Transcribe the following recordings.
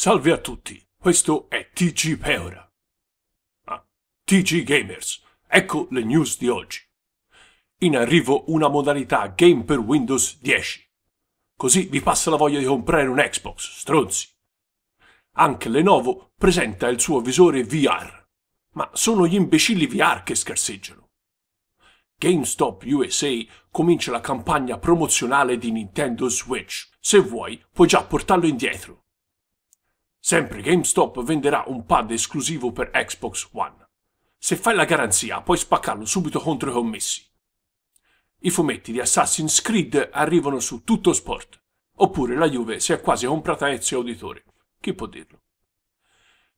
Salve a tutti, questo è TG Peora. Ah, TG Gamers, ecco le news di oggi. In arrivo una modalità game per Windows 10. Così vi passa la voglia di comprare un Xbox, stronzi. Anche Lenovo presenta il suo visore VR. Ma sono gli imbecilli VR che scarseggiano. GameStop USA comincia la campagna promozionale di Nintendo Switch. Se vuoi, puoi già portarlo indietro. Sempre GameStop venderà un pad esclusivo per Xbox One. Se fai la garanzia, puoi spaccarlo subito contro i commessi. I fumetti di Assassin's Creed arrivano su tutto sport. Oppure la Juve si è quasi comprata Ezio Auditore. Chi può dirlo?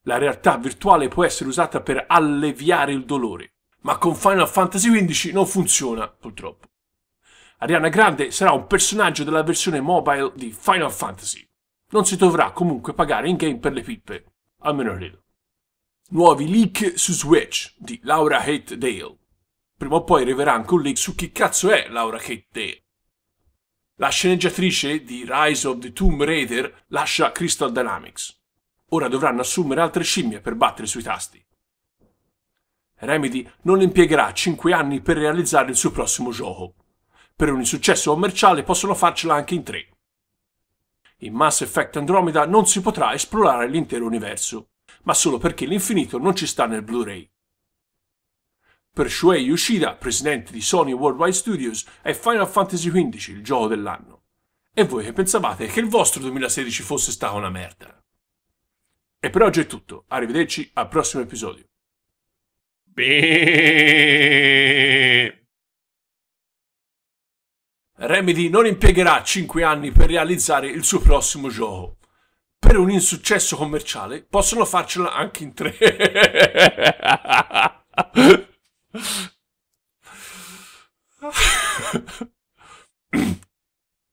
La realtà virtuale può essere usata per alleviare il dolore, ma con Final Fantasy XV non funziona, purtroppo. Ariana Grande sarà un personaggio della versione mobile di Final Fantasy. Non si dovrà comunque pagare in game per le pippe, almeno credo. Nuovi leak su Switch di Laura Hate Dale. Prima o poi arriverà anche un leak su chi cazzo è Laura Hate Dale. La sceneggiatrice di Rise of the Tomb Raider lascia Crystal Dynamics. Ora dovranno assumere altre scimmie per battere sui tasti. Remedy non impiegherà 5 anni per realizzare il suo prossimo gioco. Per un insuccesso commerciale possono farcela anche in 3. In Mass Effect Andromeda non si potrà esplorare l'intero universo, ma solo perché l'infinito non ci sta nel Blu-ray. Per Shuei Yoshida, presidente di Sony Worldwide Studios, è Final Fantasy XV il gioco dell'anno. E voi che pensavate che il vostro 2016 fosse stato una merda? E per oggi è tutto, arrivederci al prossimo episodio. Remedy non impiegherà 5 anni per realizzare il suo prossimo gioco. Per un insuccesso commerciale possono farcela anche in 3.